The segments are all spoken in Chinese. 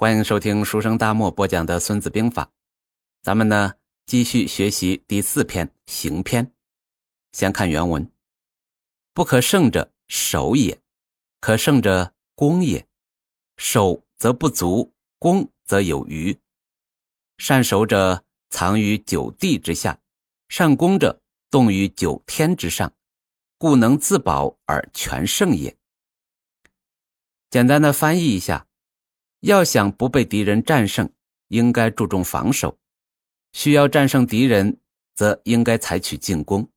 欢迎收听书生大漠播讲的《孙子兵法》，咱们呢继续学习第四篇《行篇》。先看原文：不可胜者，守也；可胜者，攻也。守则不足，攻则有余。善守者，藏于九地之下；善攻者，动于九天之上。故能自保而全胜也。简单的翻译一下。要想不被敌人战胜，应该注重防守；需要战胜敌人，则应该采取进攻。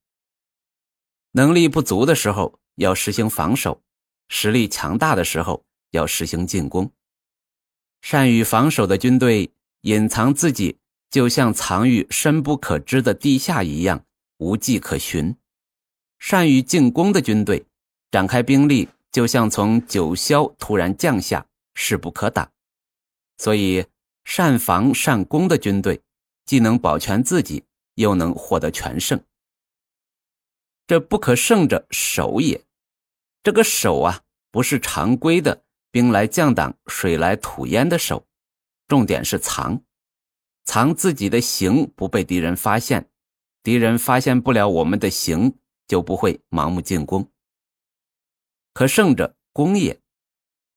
能力不足的时候要实行防守，实力强大的时候要实行进攻。善于防守的军队，隐藏自己就像藏于深不可知的地下一样，无迹可寻；善于进攻的军队，展开兵力就像从九霄突然降下，势不可挡。所以，善防善攻的军队，既能保全自己，又能获得全胜。这不可胜者，守也。这个守啊，不是常规的兵来将挡、水来土掩的守，重点是藏，藏自己的形不被敌人发现，敌人发现不了我们的形，就不会盲目进攻。可胜者，攻也。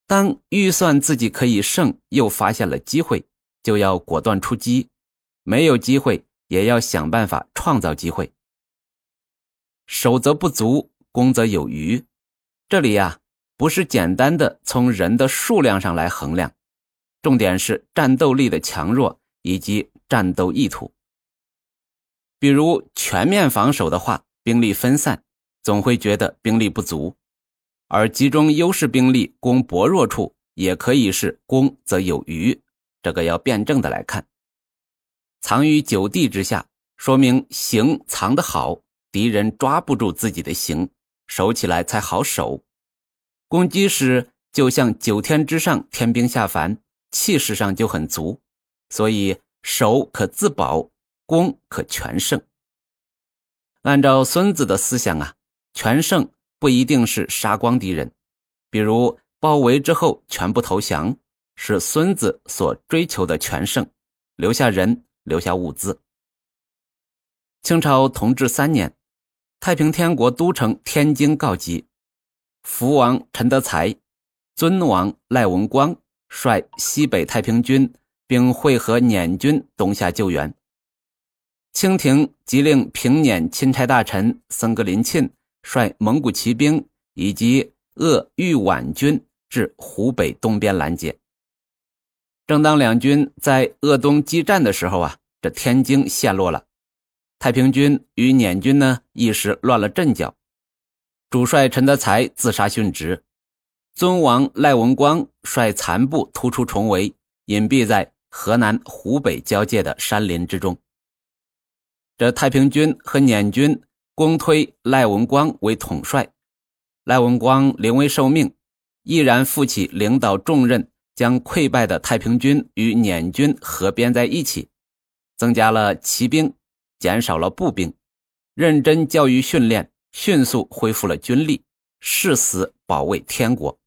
当预算自己可以胜，又发现了机会，就要果断出击；没有机会，也要想办法创造机会。守则不足，攻则有余。这里呀，不是简单的从人的数量上来衡量，重点是战斗力的强弱以及战斗意图。比如全面防守的话，兵力分散，总会觉得兵力不足。而集中优势兵力攻薄弱处，也可以是攻则有余，这个要辩证的来看。藏于九地之下，说明形藏得好，敌人抓不住自己的形，守起来才好守。攻击时就像九天之上天兵下凡，气势上就很足，所以守可自保，攻可全胜。按照孙子的思想啊，全胜。不一定是杀光敌人，比如包围之后全部投降，是孙子所追求的全胜，留下人，留下物资。清朝同治三年，太平天国都城天津告急，福王陈德才、尊王赖文光率西北太平军，并会合捻军东下救援。清廷即令平捻钦差大臣僧格林沁。率蒙古骑兵以及鄂豫皖军至湖北东边拦截。正当两军在鄂东激战的时候啊，这天津陷落了。太平军与捻军呢一时乱了阵脚。主帅陈德才自杀殉职，尊王赖文光率残部突出重围，隐蔽在河南湖北交界的山林之中。这太平军和捻军。公推赖文光为统帅，赖文光临危受命，毅然负起领导重任，将溃败的太平军与捻军合编在一起，增加了骑兵，减少了步兵，认真教育训练，迅速恢复了军力，誓死保卫天国。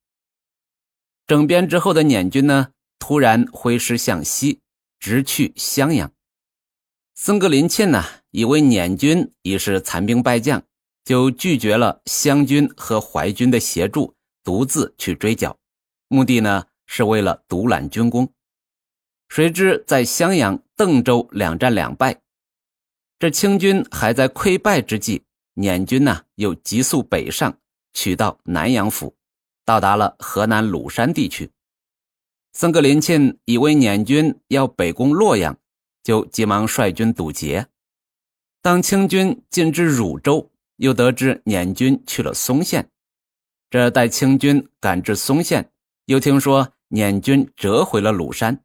整编之后的捻军呢，突然挥师向西，直去襄阳。僧格林沁呢，以为捻军已是残兵败将，就拒绝了湘军和淮军的协助，独自去追剿，目的呢是为了独揽军功。谁知在襄阳、邓州两战两败，这清军还在溃败之际，捻军呢又急速北上，取到南阳府，到达了河南鲁山地区。僧格林沁以为捻军要北攻洛阳。就急忙率军堵截。当清军进至汝州，又得知捻军去了松县。这待清军赶至松县，又听说捻军折回了鲁山。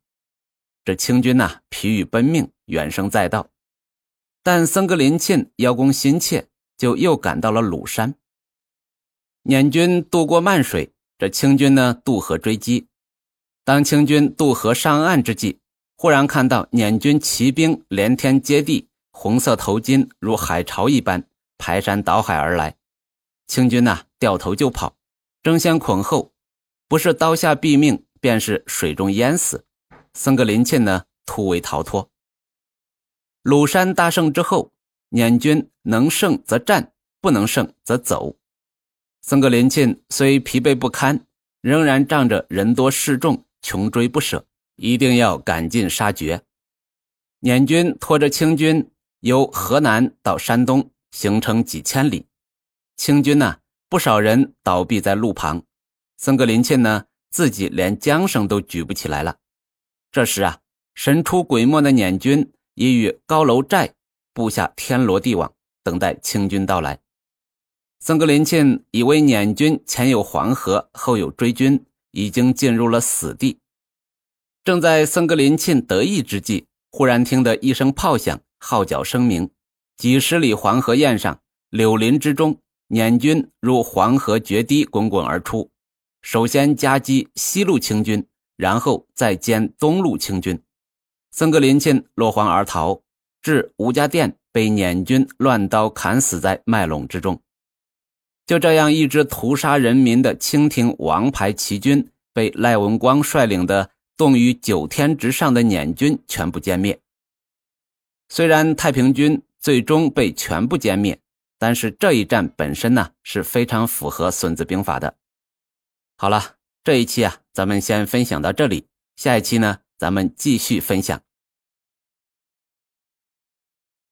这清军呐，疲于奔命，远声载道。但僧格林沁邀功心切，就又赶到了鲁山。捻军渡过漫水，这清军呢渡河追击。当清军渡河上岸之际，忽然看到捻军骑兵连天接地，红色头巾如海潮一般排山倒海而来，清军呐掉头就跑，争先恐后，不是刀下毙命，便是水中淹死。僧格林沁呢突围逃脱。鲁山大胜之后，捻军能胜则战，不能胜则走。僧格林沁虽疲惫不堪，仍然仗着人多势众，穷追不舍，一定要赶尽杀绝。捻军拖着清军由河南到山东，行程几千里，清军呢不少人倒闭在路旁，僧格林沁呢自己连缰绳都举不起来了。这时啊，神出鬼没的捻军。已与高楼寨布下天罗地网，等待清军到来。僧格林沁以为捻军前有黄河，后有追军，已经进入了死地。正在僧格林沁得意之际，忽然听得一声炮响，号角声鸣，几十里黄河堰上，柳林之中，捻军如黄河决堤，滚滚而出。首先夹击西路清军，然后再歼东路清军。僧格林沁落荒而逃，至吴家店被捻军乱刀砍死在麦垄之中。就这样，一支屠杀人民的清廷王牌骑军被赖文光率领的动于九天之上的捻军全部歼灭。虽然太平军最终被全部歼灭，但是这一战本身呢是非常符合《孙子兵法》的。好了，这一期啊，咱们先分享到这里，下一期呢，咱们继续分享。